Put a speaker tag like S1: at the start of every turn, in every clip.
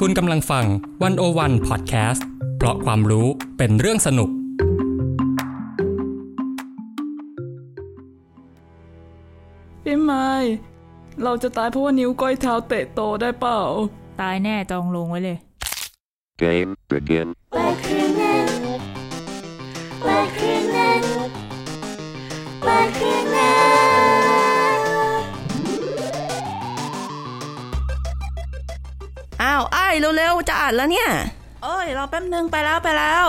S1: คุณกำลังฟังวันโอวันพอดแคสต์เพราะความรู้เป็นเรื่องสนุก
S2: พี่ไม้เราจะตายเพราะว่านิ้วก้อยเท้าเตะโตได้เปล่า
S3: ตายแน่จองลงไว้เลย
S4: Game begin.
S5: Black Crewnet.
S6: อ้าวไอ้ายเร็วๆจะอ่านแล้วเนี่ย โอ้ยรอแป๊บนึงไปแล้วไปแล้ว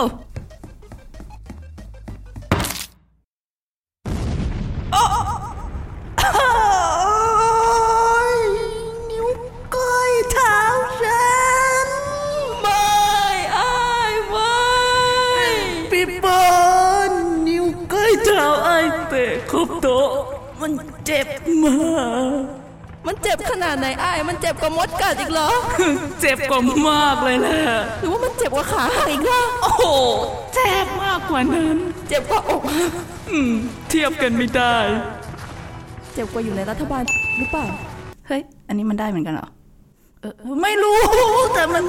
S6: จ็บกว่ามดกัดอีกเหรอ
S2: เจ็บกว่ามากเลยแหละ
S6: หรือว่ามันเจ็บกว่าขาหักอีกล่ะโอ้โห
S2: เจ็บมากกว่านั้น
S6: เจ็บกว่าอกหัก
S2: อืม เทียบกันไม่ได้
S6: เจ็บกว่าอยู่ในรัฐบาลหรือเปล่า เฮ้ย อันนี้มันได้เหมือนกันเหรอ เออ ไม่รู้ แต่มัน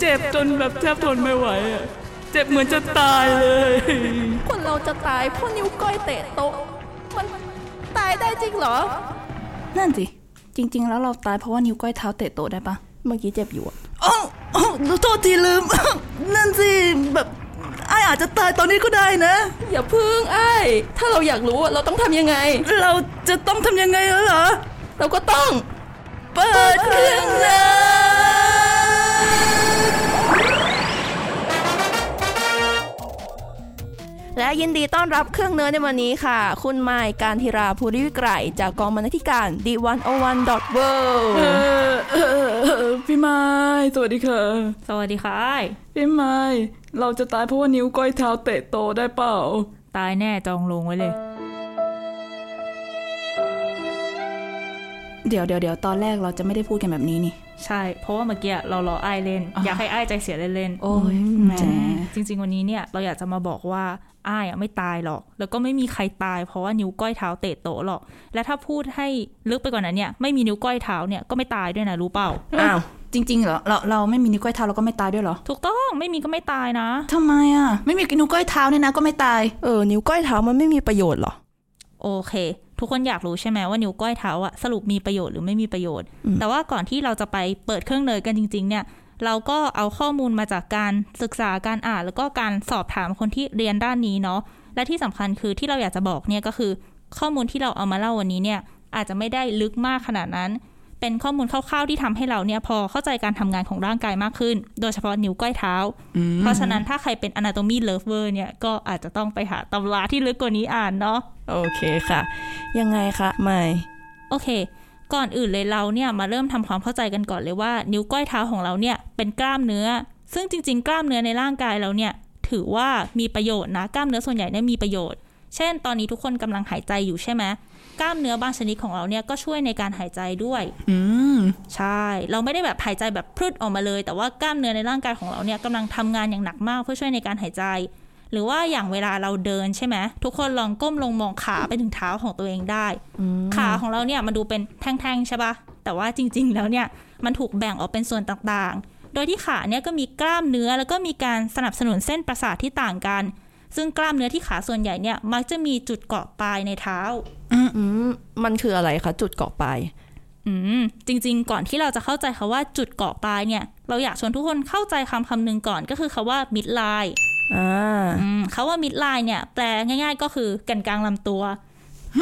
S2: เจ็บจนแบบแทบทนไม่ไหวอะเจ็บเหมือนจะตายเลย
S6: คนเราจะตายเพราะนิ้วก้อยเตะโต๊ะ มันตายได้จริงเหรอ นั่นสิ จริง ๆ แล้วเราตายเพราะว่านิ้วก้อยเท้าเตะโต๊ะได้ปะเมื่อกี้เจ็บอยู่อะอ๋อโทษทีลืม นั่นสิแบบไออาจจะตายตอนนี้ก็ได้นะ อย่าพึ่งไอถ้าเราอยากรู้อะเราต้องทำยังไง เราจะต้องทำยังไงแล้วเหรอ เราก็ต้อง เปิดเครื่องเลย และยินดีต้อนรับเครื่องเนื้อในวันนี้ค่ะ คุณไมายการธิราภูริวิไกรจากกองบรรณาธิการ d101.world
S2: เออเออเออเออพี่ไม้สวัสดีค่ะ
S3: สวัสดีค่ะอ้าย
S2: พี่ไม้เราจะตายเพราะว่านิ้วก้อยเท้าเตะโตได้เปล่า
S3: ตายแน่จองลงไว้เลย
S6: เดี๋ยวเดี๋ยวเดี๋ยวตอนแรกเราจะไม่ได้พูดกันแบบนี้นี่
S3: ใช่ เพราะว่าเมื่อกี้เรารออ้ายเล่น อยากให้อ้ายใจเสียเล่นๆ
S6: โอ้ยแหม
S3: จริง ๆ วันนี้เนี่ยเราอยากจะมาบอกว่าอ้ายอะไม่ตายหรอก แล้วก็ไม่มีใครตายเพราะว่านิ้วก้อยเท้าเตะโต๊ะหรอก และถ้าพูดให้ลึกไปกว่านั้นเนี่ยไม่มีนิ้วก้อยเท้าเนี่ยก็ไม่ตายด้วยนะรู้เปล่า
S6: อ้าวจริงๆเหรอเราเราไม่มีนิ้วก้อยเท้าเราก็ไม่ตายด้วยเหรอ
S3: ถูกต้องไม่มีก็ไม่ตายนะ
S6: ทำไมอะ ไม่มีนิ้วก้อยเท้าเนี่ยนะก็ไม่ตายเออนิ้วก้อยเท้ามันไม่มีประโยชน์หรอ
S3: โอเค ทุกคนอยากรู้ใช่ไหมว่านิ้วก้อยเท้าอะสรุปมีประโยชน์หรือไม่มีประโยชน์ แต่ว่าก่อนที่เราจะไปเปิดเครื่องเนยกันจริง ๆ เนี่ย เราก็เอาข้อมูลมาจากการศึกษาการอ่าน แล้วก็การสอบถามคนที่เรียนด้านนี้เนาะและที่สำคัญคือที่เราอยากจะบอกเนี่ยก็คือ ข้อมูลที่เราเอามาเล่าวันนี้เนี่ยอาจจะไม่ได้ลึกมากขนาดนั้น เป็นข้อมูลคร่าวๆที่ทำให้เราเนี่ยพอเข้าใจการทำงานของร่างกายมากขึ้น โดยเฉพาะนิ้วก้อยเท้า เพราะฉะนั้นถ้าใครเป็น anatomy lover เนี่ยก็อาจจะต้องไปหาตำราที่ลึกกว่านี้อ่านเนาะ
S6: โอเคค่ะ ยังไงคะไม่
S3: โอเค ก่อนอื่นเลยเราเนี่ยมาเริ่มทำความเข้าใจกันก่อนเลยว่า นิ้วก้อยเท้าของเราเนี่ยเป็นกล้ามเนื้อ ซึ่งจริง ๆ กล้ามเนื้อในร่างกายเราเนี่ยถือว่ามีประโยชน์นะกล้ามเนื้อส่วนใหญ่เนี่ยมีประโยชน์ เช่น ตอนนี้ทุกคนกำลังหายใจอยู่ใช่ไหมกล้ามเนื้อบางชนิดของเราเนี่ยก็ช่วยในการหายใจด้วย
S6: อืม
S3: ใช่ เราไม่ได้แบบหายใจแบบพรึดออกมาเลย แต่ว่ากล้ามเนื้อในร่างกายของเราเนี่ยกำลังทำงานอย่างหนักมากเพื่อช่วยในการหายใจ หรือว่าอย่างเวลาเราเดินใช่ไหมทุกคนลองก้มลงมองขาไปถึงเท้าของตัวเองได้ขาของเราเนี่ยมันดูเป็นแท่งๆใช่ปะแต่ว่าจริง ๆ แล้วเนี่ยมันถูกแบ่งออกเป็นส่วนต่างๆ โดยที่ขาเนี่ยก็มีกล้ามเนื้อแล้วก็มีการสนับสนุนเส้นประสาทที่ต่างกัน ซึ่งกล้ามเนื้อที่ขาส่วนใหญ่เนี่ยมักจะมีจุดเกาะปลายในเท้า
S6: อืมมันคืออะไรคะจุดเกาะปลาย
S3: อืมจริง ๆ ก่อนที่เราจะเข้าใจคาว่าจุดเกาะปลายเนี่ย เราอยากชวนทุกคนเข้าใจคำคำหนึ่งก่อนก็คือคาว่า midline
S6: อ่า
S3: อืมคาว่า midline เนี่ย แปลง่าย ๆ ก็คือแก่นกลางลำตัว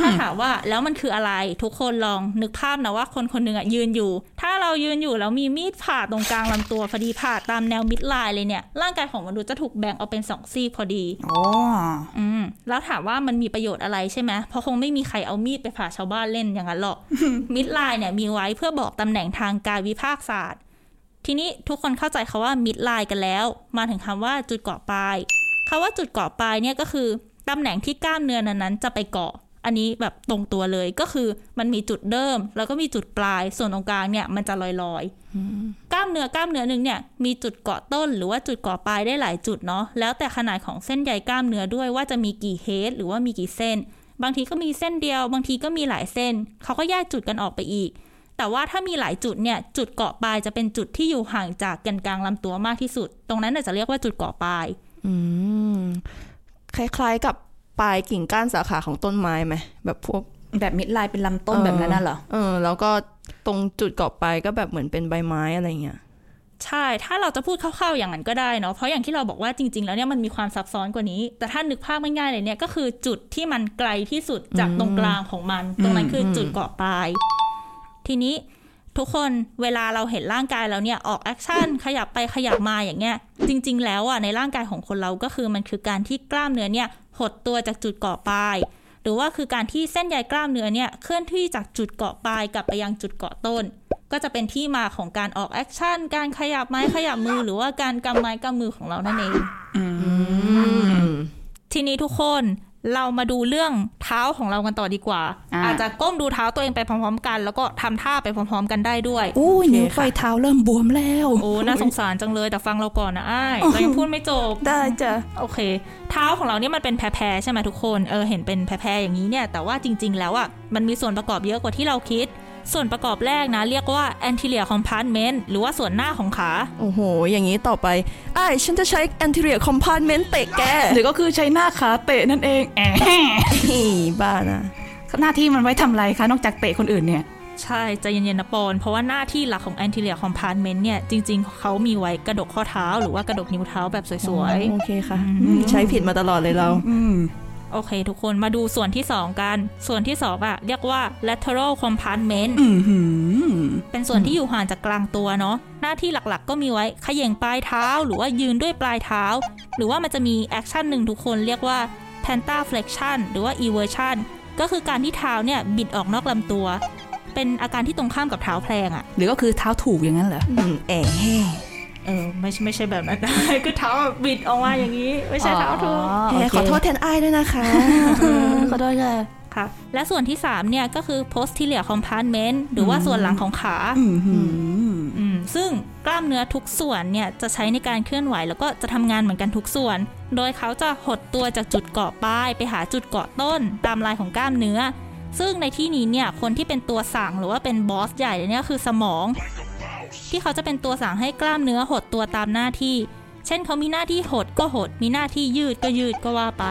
S3: ถ้าถามว่าแล้วมันคืออะไรทุกคนลองนึกภาพนะว่าคนคนหนึ่งอะยืนอยู่ ถ้าเรายืนอยู่แล้วมีมีดผ่าตรงกลางลำตัวพอดีผ่าตามแนว midline เลยเนี่ย ร่างกายของมนุษย์จะถูกแบ่งออกเป็นสองซีกพอดี
S6: อ๋อ
S3: อืมแล้วถามว่ามันมีประโยชน์อะไรใช่ไหมเพราะคงไม่มีใครเอามีดไปผ่าชาวบ้านเล่นอย่างนั้นหรอกมิดไลน์เนี่ยมีไว้เพื่อบอกตำแหน่งทางกายวิภาคศาสตร์ ทีนี้ทุกคนเข้าใจคาว่ามิดไลน์กันแล้ว มาถึงคำว่าจุดเกาะปลายคาว่าจุดเกาะปลายเนี่ยก็คือตำแหน่งที่กล้ามเนื้อนั้นๆจะไปเกาะ อันนี้แบบตรงตัวเลยก็คือมันมีจุดเริ่ม แล้วก็มีจุดปลาย ส่วนตรงกลางเนี่ยมันจะลอยๆกล้ามเนื้อกล้ามเนื้อหนึ่งเนี่ยมีจุดเกาะต้น หรือว่าจุดเกาะปลายได้หลายจุดเนาะแล้วแต่ขนาดของเส้นใยกล้ามเนื้อด้วยว่าจะมีกี่เฮดหรือว่ามีกี่เส้น บางทีก็มีเส้นเดียว บางทีก็มีหลายเส้นเขาก็แยกจุดกันออกไปอีก แต่ว่าถ้ามีหลายจุดเนี่ยจุดเกาะปลายจะเป็นจุดที่อยู่ห่างจากแกนกลางลำตัวมากที่สุด ตรงนั้นน่ะจะเรียกว่าจุดเกาะปลาย
S6: อืมคล้ายๆกับปลายกิ่งก้านสาขาของต้นไม้ไหมแบบพวก
S2: แบบมิดไลน์เป็นลำต้นแบบนั้นน่ะเหรอ
S6: เออแล้วก็ตรงจุดเกาะปลายก็แบบเหมือนเป็นใบไม้อะไรเงี้ย
S3: ใช่ ถ้าเราจะพูดคร่าวๆอย่างนั้นก็ได้เนาะ เพราะอย่างที่เราบอกว่าจริง ๆ แล้วเนี่ยมันมีความซับซ้อนกว่านี้ แต่ถ้านึกภาพง่ายๆเลยเนี่ยก็คือจุดที่มันไกลที่สุดจากตรงกลางของมัน ตรงนั้นคือจุดเกาะปลาย ทีนี้ทุกคนเวลาเราเห็นร่างกายเราเนี่ยออก action ขยับไปขยับมาอย่างเงี้ย จริง ๆ แล้วอะในร่างกายของคนเราก็คือมันคือการที่กล้ามเนื้อเนี่ยหดตัวจากจุดเกาะปลายหรือว่าคือการที่เส้นใยกล้ามเนื้อเนี่ยเคลื่อนที่จากจุดเกาะปลายกลับไปยังจุดเกาะต้น ก็จะเป็นที่มาของการออก action การขยับไม้ขยับมือหรือว่าการกำไม้กำมือของเรานั่นเอง
S6: อืม
S3: ทีนี้ทุกคน เรามาดูเรื่องเท้าของเรากันต่อดีกว่า
S2: อ่า
S3: อาจจะก้มดูเท้าตัวเองไปพร้อมๆ กัน แล้วก็ทำท่าไปพร้อม ๆ กันได้ด้วย
S2: อู้ยนิ้วก้อยเท้าเริ่มบวมแล้ว
S3: โอ้น่าสงสารจังเลยแต่ฟังเราก่อนนะอ้ายเรายังพูดไม่จบ
S2: ได้จ้ะ
S3: โอเค เท้าของเราเนี่ยมันเป็นแพรๆใช่ไหมทุกคนเออเห็นเป็นแพรๆอย่างนี้เนี่ยแต่ว่าจริง ๆ แล้วอะมันมีส่วนประกอบเยอะกว่าที่เราคิด ส่วนประกอบแรกนะ เรียกว่า anterior compartment หรือว่าส่วนหน้าของขา
S6: โอ้โห อย่างนี้ต่อไปไอ้ายฉันจะใช้ anterior compartment เตะแก
S2: หรือก็คือใช้หน้าขาเตะนั่นเองแอะ
S6: นี่บ้านะ
S2: หน้าที่มันไว้ทำอะไรคะ นอกจากเตะคนอื่นเนี่ย
S3: ใช่ใจะเย็นๆนะปอน เพราะว่าหน้าที่หลักของ anterior compartment เนี่ย จริง ๆ เขามีไว้กระดกข้อเท้า หรือว่ากระดกนิ้วเท้าแบบสวยๆ
S6: โอเคค่ะ ใช้ผิดมาตลอดเลยเรา
S2: อืม
S3: โอเค ทุกคนมาดูส่วนที่ 2 กัน ส่วนที่2อะเรียกว่า lateral compartment
S2: อือหือ
S3: เป็นส่วนที่อยู่ห่างจากกลางตัวเนาะหน้าที่หลักๆ ก็มีไว้เขย่งปลายเท้า หรือว่ายืนด้วยปลายเท้า หรือว่ามันจะมี action หนึ่งทุกคนเรียกว่า plantar flexion หรือว่า eversion ก็คือการที่เท้าเนี่ย บิดออกนอกลำตัว เป็นอาการที่ตรงข้ามกับเท้าแพลงอะ
S2: หรือก็คือเท้าถูกอย่างนั้นเหรอ
S6: อืมแอะแห่
S3: เออไม่ใช่ไม่ใช่แบบนั้นคือเท้าแบบบิดออกมาอย่างนี้ ไม่ใช่เท้าถูก
S6: แห่ขอโทษแทนไอ้ายด้วยนะคะ
S2: ขอโทษค่ะ
S3: ค่ะและส่วนที่ 3 เนี่ย ก็คือ posterior compartment หรือว่าส่วนหลังของขา
S2: อือหือ
S3: อืมซึ่งกล้ามเนื้อทุกส่วนเนี่ย จะใช้ในการเคลื่อนไหว แล้วก็จะทำงานเหมือนกันทุกส่วน โดยเขาจะหดตัวจากจุดเกาะปลาย ไปหาจุดเกาะต้น ตามลายของกล้ามเนื้อ ซึ่งในที่นี้เนี่ย คนที่เป็นตัวสั่งหรือว่าเป็นบอสใหญ่เนี่ยคือสมอง ที่เขาจะเป็นตัวสั่งให้กล้ามเนื้อหดตัวตามหน้าที่ เช่นเขามีหน้าที่หดก็หด มีหน้าที่ยืดก็ยืดก็ว่าไป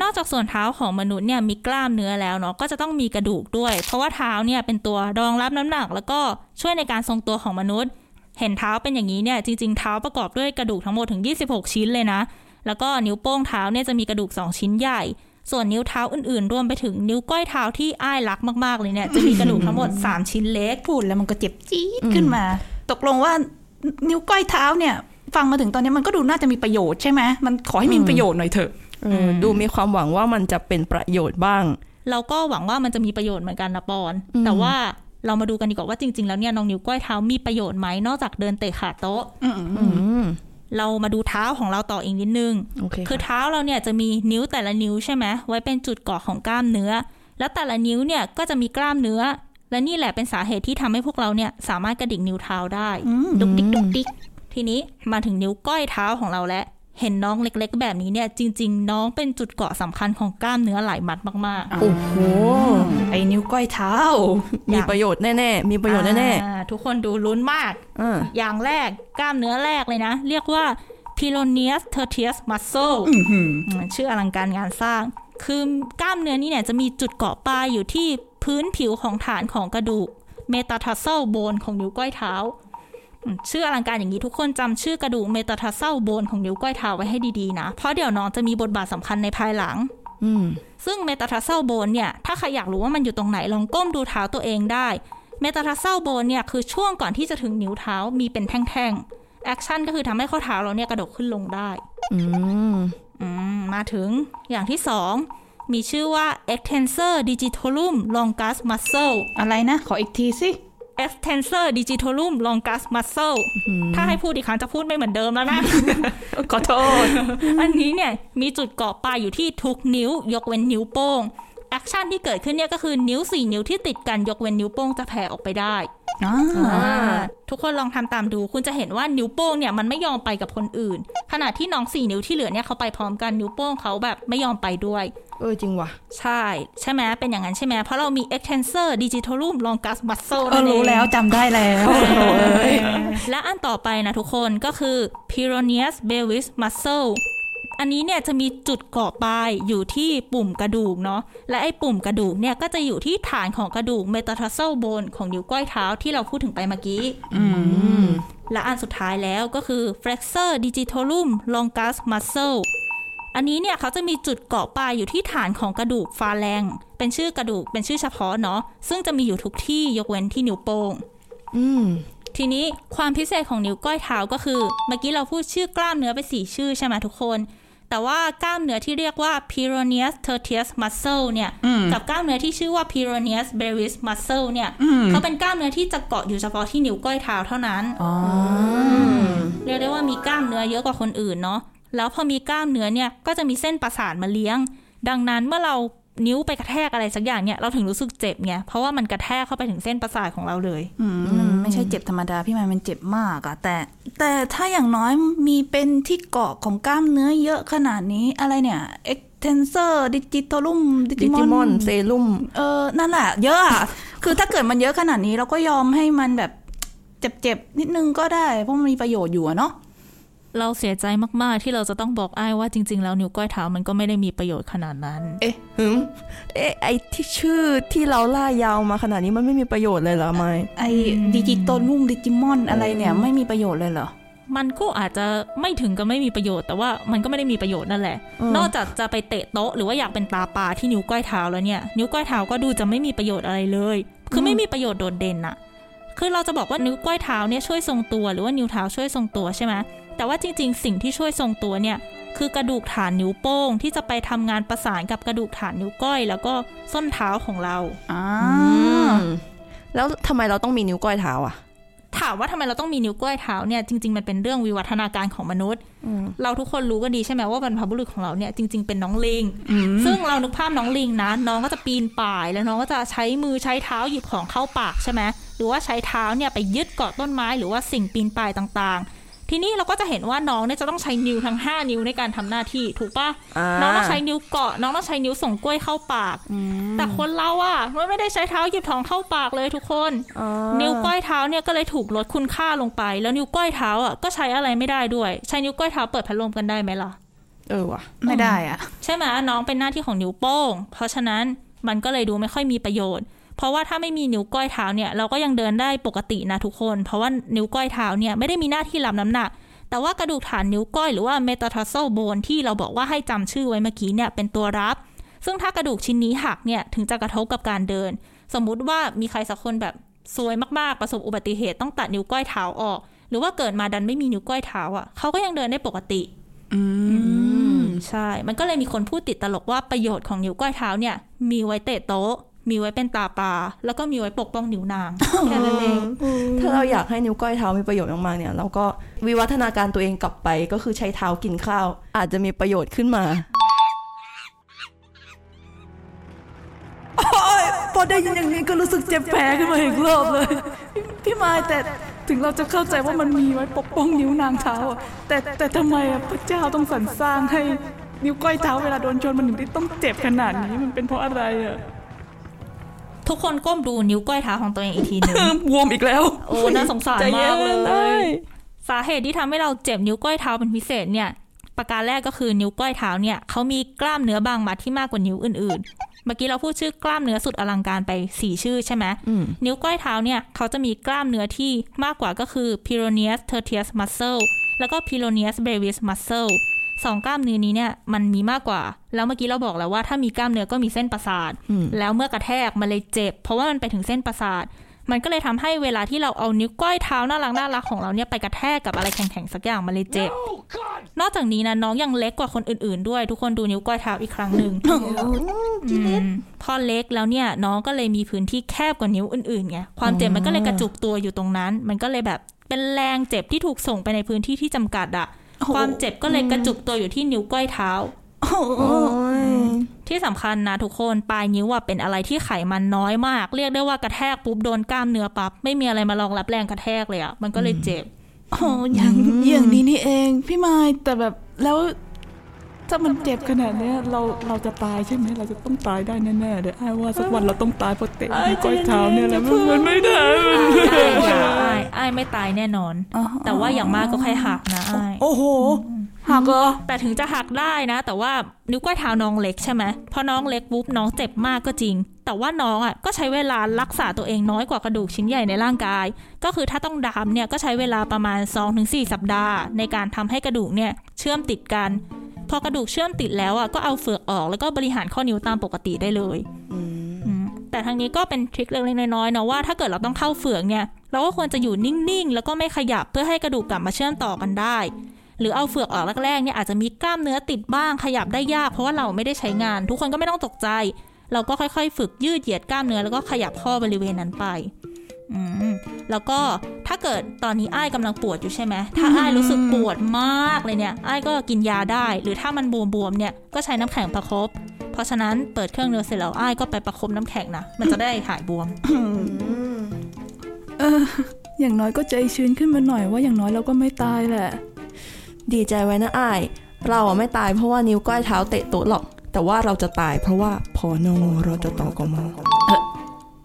S3: นอกจากส่วนเท้าของมนุษย์เนี่ยมีกล้ามเนื้อแล้วเนาะก็จะต้องมีกระดูกด้วย เพราะว่าเท้าเนี่ยเป็นตัวรองรับน้ำหนัก แล้วก็ช่วยในการทรงตัวของมนุษย์ เห็นเท้าเป็นอย่างนี้เนี่ยจริง ๆ เท้าประกอบด้วยกระดูกทั้งหมดถึง 26 ชิ้นเลยนะ แล้วก็นิ้วโป้งเท้าเนี่ยจะมีกระดูก 2 ชิ้นใหญ่ ส่วนนิ้วเท้าอื่นๆ รวมไปถึงนิ้วก้อยเท้าที่อ้ายรักมากๆเลยเนี่ยจะมีกระดูกทั้งหมด 3 ชิ้นเล็ก
S2: พูดแล้วมันก็เจ็บจี๊ดขึ้นมา ตกลงว่านิ้วก้อยเท้าเนี่ย ฟังมาถึงตอนนี้มันก็ดูน่าจะมีประโยชน์ใช่ไหมมันขอให้มีประโยชน์หน่อยเถอะ
S6: เออดูมีความหวังว่ามันจะเป็นประโยชน์บ้าง
S3: เราก็หวังว่ามันจะมีประโยชน์เหมือนกันนะปอน
S6: อืม
S3: แต่ว่าเรามาดูกันดีกว่าว่าจริง ๆ แล้วเนี่ยน้องนิ้วก้อยเท้ามีประโยชน์ไหมนอกจากเดินเตะขาโต๊ะ
S2: อืม
S6: อืม
S3: เรามาดูเท้าของเราต่ออีกนิดนึง
S6: โอเค
S3: คือ
S6: ค่ะ
S3: เท้าเราเนี่ยจะมีนิ้วแต่ละนิ้วใช่ไหมไว้เป็นจุดเกาะของกล้ามเนื้อ แล้วแต่ละนิ้วเนี่ยก็จะมีกล้ามเนื้อ และนี่แหละเป็นสาเหตุที่ทำให้พวกเราเนี่ยสามารถกระดิกนิ้วเท้าได้ ดุกดิกดุกดิกทีนี้มาถึงนิ้วก้อยเท้าของเราแล้ว เห็นน้องเล็ก ๆ แบบนี้เนี่ยจริง ๆ น้องเป็นจุดเกาะสำคัญของกล้ามเนื้อหลายมัดมาก
S6: โอ้โห
S2: ไอ้นิ้วก้อยเท้า
S6: มีประโยชน์แน่ๆมี
S3: ๆ
S6: ประโยชน์แน่
S3: อ่าทุกคนดูลุ้นมาก
S6: ๆอ่า
S3: อย่างแรกกล้ามเนื้อแรกเลยนะ เรียกว่า peroneus tertius muscle
S2: อือหือ
S3: อืมชื่ออลังการงานสร้าง คือกล้ามเนื้อนี้เนี่ยจะมีจุดเกาะปลายอยู่ที่พื้นผิวของฐานของกระดูก metatarsal bone ของนิ้วก้อยเท้าอืม ชื่ออลังการอย่างนี้ทุกคนจำชื่อกระดูก metatarsal bone ของนิ้วก้อยเท้าไว้ให้ดีๆนะ เพราะเดี๋ยวน้องจะมีบทบาทสำคัญในภายหลัง
S6: อืม
S3: ซึ่ง metatarsal bone เนี่ย ถ้าใครอยากรู้ว่ามันอยู่ตรงไหนลองก้มดูเท้าตัวเองได้ metatarsal bone เนี่ยคือช่วงก่อนที่จะถึงนิ้วเท้ามีเป็นแท่งๆ action ก็คือทำให้ข้อเท้าเราเนี่ยกระดกขึ้นลงได้
S6: อืม
S3: อืมมาถึงอย่างที่สองมีชื่อว่า extensor digitorum longus muscle
S2: อะไรนะ ขออีกทีสิ
S3: extensor digitorum longus muscle ถ้าให้พูดอีกครั้งจะพูดไม่เหมือนเดิมแล้วนะ
S2: ขอโทษ
S3: อันนี้เนี่ยมีจุดเกาะปลายอยู่ที่ทุกนิ้วยกเว้นนิ้วโป้ง action ที่เกิดขึ้นเนี่ยก็คือนิ้วสี่นิ้วที่ติดกันยกเว้นนิ้วโป้งจะแผ่ออกไปได้
S2: อ่า
S3: อ่า ทุกคนลองทำตามดู คุณจะเห็นว่านิ้วโป้งเนี่ยมันไม่ยอมไปกับคนอื่น ขณะที่น้องสี่นิ้วที่เหลือเนี่ยเขาไปพร้อมกันนิ้วโป้งเขาแบบไม่ยอมไปด้วย
S6: เออจริงว่ะ
S3: ใช่ ใช่ไหมเป็นอย่างนั้นใช่ไหมเพราะเรามี extensor digitorum longus muscle
S2: เออ
S3: นั่นเอง
S2: รู้แล้วจำได้แล้ว
S3: และอันต่อไปนะทุกคนก็คือ Pyroneus brevis muscle อันนี้เนี่ยจะมีจุดเกาะปลายอยู่ที่ปุ่มกระดูกเนาะและไอ้ปุ่มกระดูกเนี่ยก็จะอยู่ที่ฐานของกระดูก metatarsal bone ของนิ้วก้อยเท้าที่เราพูดถึงไปเมื่อกี้และอันสุดท้ายแล้วก็คือ flexor digitorum longus muscle อันนี้เนี่ยเขาจะมีจุดเกาะปลายอยู่ที่ฐานของกระดูกฟาแรงเป็นชื่อกระดูกเป็นชื่อเฉพาะเนาะซึ่งจะมีอยู่ทุกที่ยกเว้นที่นิ้วโป้ง
S6: อืม
S3: ทีนี้ความพิเศษของนิ้วก้อยเท้าก็คือ เมื่อกี้เราพูดชื่อกล้ามเนื้อไปสี่ชื่อใช่ไหมทุกคน แต่ว่ากล้ามเนื้อที่เรียกว่า Pyroneus tertius muscle เนี่ย กับกล้ามเนื้อที่ชื่อว่า Pyroneus brevis muscle เนี่ยเขาเป็นกล้ามเนื้อที่จะเกาะอยู่เฉพาะที่นิ้วก้อยเท้าเท่านั้นเรียกได้ว่ามีกล้ามเนื้อเยอะกว่าคนอื่นเนาะแล้วพอมีกล้ามเนื้อเนี่ยก็จะมีเส้นประสาทมาเลี้ยง ดังนั้นเมื่อเรา นิ้วไปกระแทกอะไรสักอย่างเนี่ยเราถึงรู้สึกเจ็บไงเพราะว่ามันกระแทกเข้าไปถึงเส้นประสาทของเราเลย
S2: อืมมันไม่ใช่เจ็บธรรมดาพี่มายมันเจ็บมากอะแต่ แต่ถ้าอย่างน้อยมีเป็นที่เกาะของกล้ามเนื้อเยอะขนาดนี้อะไรเนี่ย extensor digitalum
S6: ดิจิมอน
S2: digimon
S6: เซรุ่ม
S2: เออนั่นแหละเยอะอะคือถ้าเกิดมันเยอะขนาดนี้เราก็ยอมให้มันแบบเจ็บๆนิดนึงก็ได้ เพราะมันมีประโยชน์อยู่อะเนาะ
S3: เราเสียใจมากๆ ที่เราจะต้องบอกไอ้ายว่าจริง ๆ แล้วนิ้วก้อยเท้ามันก็ไม่ได้มีประโยชน์ขนาดนั้น
S6: เอ๊ะหึมเอ๊ะไอที่ชื่อที่เราล่ายาวมาขนาดนี้มันไม่มีประโยชน์เลยเหรอไม่
S2: ไอ้ดิจิตอลลุ่มดิจิมอนอะไรเนี่ยไม่มีประโยชน์เลยเหรอ
S3: มันก็อาจจะไม่ถึงกับไม่มีประโยชน์แต่ว่ามันก็ไม่ได้มีประโยชน์นั่นแหละ นอกจากจะไปเตะโต๊ะหรือว่าอยากเป็นตาปลาที่นิ้วก้อยเท้าแล้วเนี่ย นิ้วก้อยเท้าก็ดูจะไม่มีประโยชน์อะไรเลย คือไม่มีประโยชน์โดดเด่นอะคือเราจะบอกว่านิ้วก้อยเท้าเนี่ยช่วยทรงตัวหรือว่านิ้วเท้าช่วยทรงตัวใช่ไหม แต่ว่าจริงๆ สิ่งที่ช่วยทรงตัวเนี่ยคือกระดูกฐานนิ้วโป้ง ที่จะไปทำงานประสานกับกระดูกฐานนิ้วก้อย แล้วก็ส้นเท้าของเรา
S2: อ่า
S6: แล้วทำไมเราต้องมีนิ้วก้อยเท้าอะ
S3: ถามว่าทำไมเราต้องมีนิ้วก้อยเท้าเนี่ยจริงๆมันเป็นเรื่องวิวัฒนาการของมนุษย์ เราทุกคนรู้กันดีใช่ไหมว่าบรรพบุรุษของเราเนี่ยจริง ๆเป็นน้องลิง ซึ่งเรานึกภาพน้องลิงนะ น้องก็จะปีนป่าย แล้วน้องก็จะใช้มือใช้เท้าหยิบของเข้าปากใช่ไหมหรือว่าใช้เท้าเนี่ยไปยึดเกาะต้นไม้ หรือว่าสิ่งปีนป่ายต่างๆ ทีนี้เราก็จะเห็นว่าน้องเนี่ยจะต้องใช้นิ้วทั้ง 5 นิ้วในการทำหน้าที่ถูกปะ
S6: อ่า
S3: น้องต้องใช้นิ้วเกาะ น้องต้องใช้นิ้วส่งกล้วยเข้าปาก แต่คนเราอะไม่ได้ใช้เท้าหยิบของเข้าปากเลยทุกคน นิ้วก้อยเท้าเนี่ยก็เลยถูกลดคุณค่าลงไป แล้วนิ้วก้อยเท้าอะก็ใช้อะไรไม่ได้ด้วย ใช้นิ้วก้อยเท้าเปิดพัดลมกันได้ไหมล่ะ
S6: เออว่ะ
S2: ไม่ได้อะ
S3: ใช่ไหมน้องเป็นหน้าที่ของนิ้วโป้ง เพราะฉะนั้นมันก็เลยดูไม่ค่อยมีประโยชน์ เพราะว่าถ้าไม่มีนิ้วก้อยเท้าเนี่ยเราก็ยังเดินได้ปกตินะทุกคน เพราะว่านิ้วก้อยเท้าเนี่ยไม่ได้มีหน้าที่รับน้ำหนัก แต่ว่ากระดูกฐานนิ้วก้อยหรือว่า metatarsal bone ที่เราบอกว่าให้จำชื่อไว้เมื่อกี้เนี่ยเป็นตัวรับ ซึ่งถ้ากระดูกชิ้นนี้หักเนี่ยถึงจะกระทบกับการเดิน สมมุติว่ามีใครสักคนแบบซวยมากๆประสบอุบัติเหตุต้องตัดนิ้วก้อยเท้าออก หรือว่าเกิดมาดันไม่มีนิ้วก้อยเท้าอะเขาก็ยังเดินได้ปกติ
S2: อืม
S3: ใช่ มันก็เลยมีคนพูดติดตลกว่าประโยชน์ของนิ้วก้อยเท้าเนี่ย มีไว้เตะโต๊ะ มีไว้เป็นตาปลาแล้วก็มีไว้ปกป้องนิ้วนางแค่นั้นเอง
S6: ถ้าเราอยากให้นิ้วก้อยเท้ามีประโยชน์มากๆเนี่ย เราก็วิวัฒนาการตัวเองกลับไปก็คือใช้เท้ากินข้าว อาจจะมีประโยชน์ขึ้นมา
S2: พอได้ยินอย่างนี้ก็รู้สึกเจ็บแผลขึ้นมาอีกรอบเลย พี่มายแต่ถึงเราจะเข้าใจว่ามันมีไว้ปกป้องนิ้วนางเท้าอะแต่แต่ทำไมอะพระเจ้าต้องสรรสร้างให้นิ้วก้อยเท้าเวลาโดนชนมันถึงได้ต้องเจ็บขนาดนี้มันเป็นเพราะอะไรอะ
S3: ทุกคนก้มดูนิ้วก้อยเท้าของตัวเองอีกทีหนึ่ง
S2: บวมอีกแล้ว
S3: โอ้น่าสงสาร
S6: ใจเย็
S3: มานกเล
S6: เลย
S3: ยสาเหตุที่ทำให้เราเจ็บนิ้วก้อยเท้าเป็นพิเศษเนี่ย ประการแรกก็คือนิ้วก้อยเท้าเนี่ยเขามีกล้ามเนื้อบางมัดที่มากกว่านิ้วอื่นๆ เมื่อกี้เราพูดชื่อกล้ามเนื้อสุดอลังการไปสี่ชื่อใช่ไหม
S6: อืม
S3: นิ้วก้อยเท้าเนี่ยเขาจะมีกล้ามเนื้อที่มากกว่าก็คือ Pyroneus tertius muscle แล้วก็ Pyroneus brevis muscle สองกล้ามเนื้อนี้เนี่ยมันมีมากกว่า แล้วเมื่อกี้เราบอกแล้วว่าถ้ามีกล้ามเนื้อก็มีเส้นประสาท
S6: อืม
S3: แล้วเมื่อกระแทกมันเลยเจ็บ เพราะว่ามันไปถึงเส้นประสาท มันก็เลยทำให้เวลาที่เราเอานิ้วก้อยเท้าน่ารักน่ารักของเราเนี่ยไปกระแทกกับอะไรแข็งๆสักอย่างมันเลยเจ็บ นอกจากนี้นะน้องยังเล็กกว่าคนอื่นๆ ด้วย ทุกคนดูนิ้วก้อยเท้าอีกครั้งหนึ่งอืมพอเล็กแล้วเนี่ยน้องก็เลยมีพื้นที่แคบกว่านิ้วอื่นๆไงความเจ็บมันก็เลยกระจุกตัวอยู่ตรงนั้น มันก็เลยแบบเป็นแรงเจ็บที่ถูกส่งไปในพื้นที่ที่จำกัดอะ
S2: โอ้โห
S3: ความเจ็บก็เลยกระจุกตัวอยู่ที่นิ้วก้อยเท้า
S6: โอ้ย
S3: ที่สำคัญนะทุกคนปลายนิ้วอะเป็นอะไรที่ไขมันน้อยมาก เรียกได้ว่ากระแทกปุ๊บโดนกล้ามเนื้อปั๊บไม่มีอะไรมารองรับแรงกระแทกเลยอะมันก็เลยเจ็บ
S2: โอ้อย่างอย่างนี้นี่เอง พี่ไม้แต่แบบแล้ว ถ้ามันเจ็บขนาดเนี้ยเราเราจะตายใช่ไหมเราจะต้องตายได้แน่ๆเดี๋ยวไอ้ายว่าสักวันเราต้องตายเพราะเตะนิ้วก้อยเท้าเนี่ยแหละมันมันไม่ได้
S3: อ้ายอ้ายอ้ายไม่ตายแน่นอน
S2: อ๋อ
S3: แต่ว่าอย่างมากก็แค่หักนะอ้าย
S2: โอ้โหหักเหรอ
S3: แต่ถึงจะหักได้นะ แต่ว่านิ้วก้อยเท้าน้องเล็กใช่ไหมพอน้องเล็กปุ๊บน้องเจ็บมากก็จริง แต่ว่าน้องอะก็ใช้เวลารักษาตัวเองน้อยกว่ากระดูกชิ้นใหญ่ในร่างกาย ก็คือถ้าต้องดามเนี่ยก็ใช้เวลาประมาณ 2-4 สัปดาห์ ในการทำให้กระดูกเนี่ยเชื่อมติดกัน พอกระดูกเชื่อมติดแล้วอะก็เอาเฟือกออกแล้วก็บริหารข้อนิ้วตามปกติได้เลยอืมแต่ทางนี้ก็เป็นทริคเล็กๆน้อยๆเนาะว่าถ้าเกิดเราต้องเข้าเฟือกเนี่ย เราก็ควรจะอยู่นิ่งๆ แล้วก็ไม่ขยับเพื่อให้กระดูกกลับมาเชื่อมต่อกันได้ หรือเอาเฟือกออกแรกๆเนี่ยอาจจะมีกล้ามเนื้อติดบ้างขยับได้ยาก เพราะว่าเราไม่ได้ใช้งาน ทุกคนก็ไม่ต้องตกใจ เราก็ค่อยๆ ฝึกยืดเหยียดกล้ามเนื้อแล้วก็ขยับข้อบริเวณนั้นไปอืมแล้วก็ ถ้าเกิดตอนนี้อ้ายกำลังปวดอยู่ใช่ไหมถ้าอ้ายรู้สึกปวดมากเลยเนี่ยอ้ายก็กินยาได้ หรือถ้ามันบวมๆเนี่ยก็ใช้น้ำแข็งประคบเพราะฉะนั้นเปิดเครื่องเนื้อเสร็จแล้วอ้ายก็ไปประคบน้ำแข็งนะมันจะได้หายบวม
S2: เอออย่างน้อยก็ใจชื้นขึ้นมาหน่อยว่าอย่างน้อยเราก็ไม่ตายแหละ
S6: ดีใจไว้นะอ้าย เราอะไม่ตายเพราะว่านิ้วก้อยเท้าเตะโต๊ะหรอก แต่ว่าเราจะตายเพราะว่าพอนงเราจะต่อกม
S2: เออ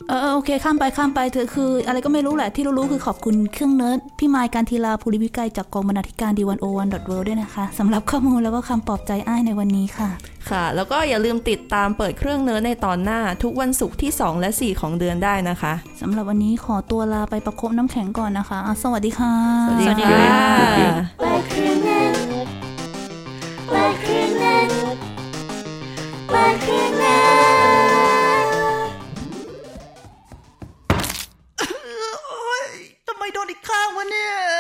S2: เออโอเค ข้ามไปข้ามไปเธอคือ อะไรก็ไม่รู้แหละที่รู้ๆคือขอบคุณเครื่องเนิร์ดพี่ไมายการทีลาภูริวิกัยจากกองบรรณาธิการดีวันโอวันดอทเวด้วยนะคะสำหรับข้อมูลแล้วก็คำปลอบใจอ้ายในวันนี้ค่ะ
S6: ค่ะ แล้วก็อย่าลืมติดตามเปิดเครื่องเนื้อในตอนหน้า ทุกวันศุกร์ที่ 2 และ 4 ของเดือนได้นะคะ
S2: สำหรับวันนี้ขอตัวลาไปประคบน้ำแข็งก่อนนะคะอะสวัสดีค่ะ
S6: สวัสดี
S3: สวัสดี
S6: ค่ะ
S3: ค่ะ
S5: Like Connect. Like Connect. Like Connect. it.